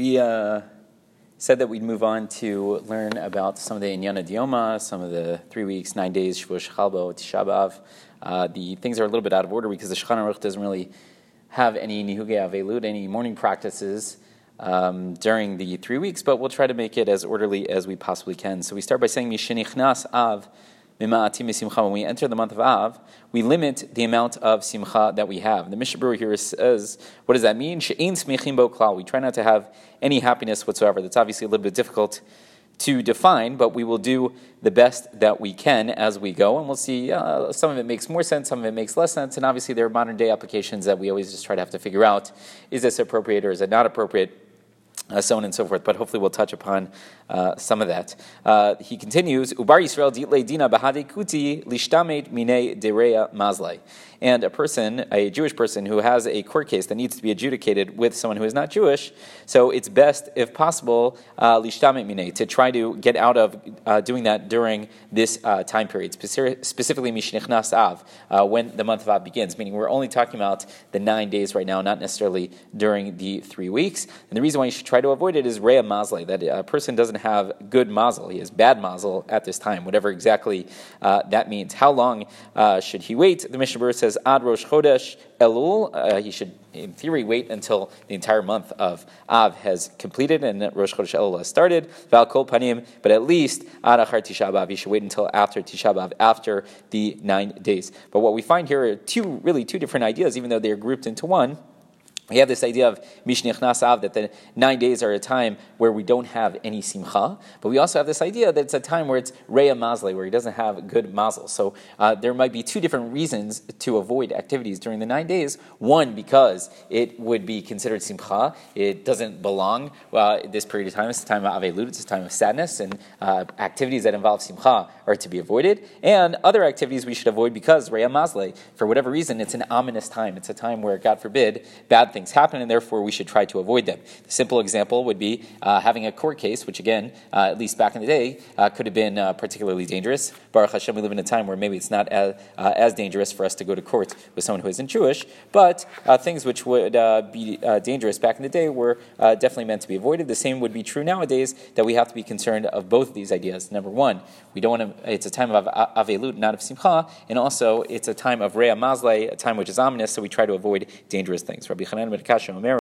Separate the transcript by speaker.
Speaker 1: We uh, said that we'd move on to learn about some of the Inyana Dioma, some of the three weeks, nine days, Shavua Shechal Bo, Tisha B'Av. Uh, the things are a little bit out of order because the Shulchan Aruch doesn't really have any Nihuge Avelut, any mourning practices um, during the three weeks, but we'll try to make it as orderly as we possibly can. So we start by saying Mishenichnas Av when we enter the month of Av, we limit the amount of simcha that we have. The Mishnah here says, what does that mean? We try not to have any happiness whatsoever. That's obviously a little bit difficult to define, but we will do the best that we can as we go, and we'll see uh, some of it makes more sense, some of it makes less sense, and obviously there are modern day applications that we always just try to have to figure out: is this appropriate or is it not appropriate? Uh, so on and so forth. But hopefully, we'll touch upon uh, some of that. Uh, he continues, "Ubar Yisrael ditle dina bahade kuti lishtamet mine dereya mazlai." And a person, a Jewish person, who has a court case that needs to be adjudicated with someone who is not Jewish, so it's best, if possible, uh, lishtamet mine to try to get out of uh, doing that during this uh, time period, specifically mishnichnas av, when the month of Av begins. Meaning, we're only talking about the nine days right now, not necessarily during the three weeks. And the reason why you should try to avoid it is rea mazle, that a person doesn't have good mazel. He has bad mazel at this time, whatever exactly uh, that means. How long uh, should he wait? The Mishnah Berurah says, ad rosh chodesh elul. Uh, he should, in theory, wait until the entire month of Av has completed and Rosh Chodesh Elul has started. Val kol panim, but at least ad achar Tisha B'Av. He should wait until after Tisha B'Av, after the nine days. But what we find here are two, really two different ideas, even though they are grouped into one we have this idea of Mishnich Av, that the nine days are a time where we don't have any simcha, but we also have this idea that it's a time where it's Reya Mazle, where he doesn't have good mazel. So uh, there might be two different reasons to avoid activities during the nine days. One, because it would be considered simcha, it doesn't belong uh, this period of time. It's a time of Avelut, it's a time of sadness, and uh, activities that involve simcha are to be avoided. And other activities we should avoid because Reya Mazle, for whatever reason, it's an ominous time. It's a time where, God forbid, bad things things happen, and therefore we should try to avoid them. The simple example would be uh, having a court case, which again, uh, at least back in the day, uh, could have been uh, particularly dangerous. Baruch Hashem, we live in a time where maybe it's not as, uh, as dangerous for us to go to court with someone who isn't Jewish, but things which would be dangerous back in the day were definitely meant to be avoided. The same would be true nowadays, that we have to be concerned of both of these ideas. Number one, we don't want to, it's a time of avelut, not of simcha, and also it's a time of rea mazle, a time which is ominous, so we try to avoid dangerous things. Rabbi Chananya ben Akashya Omer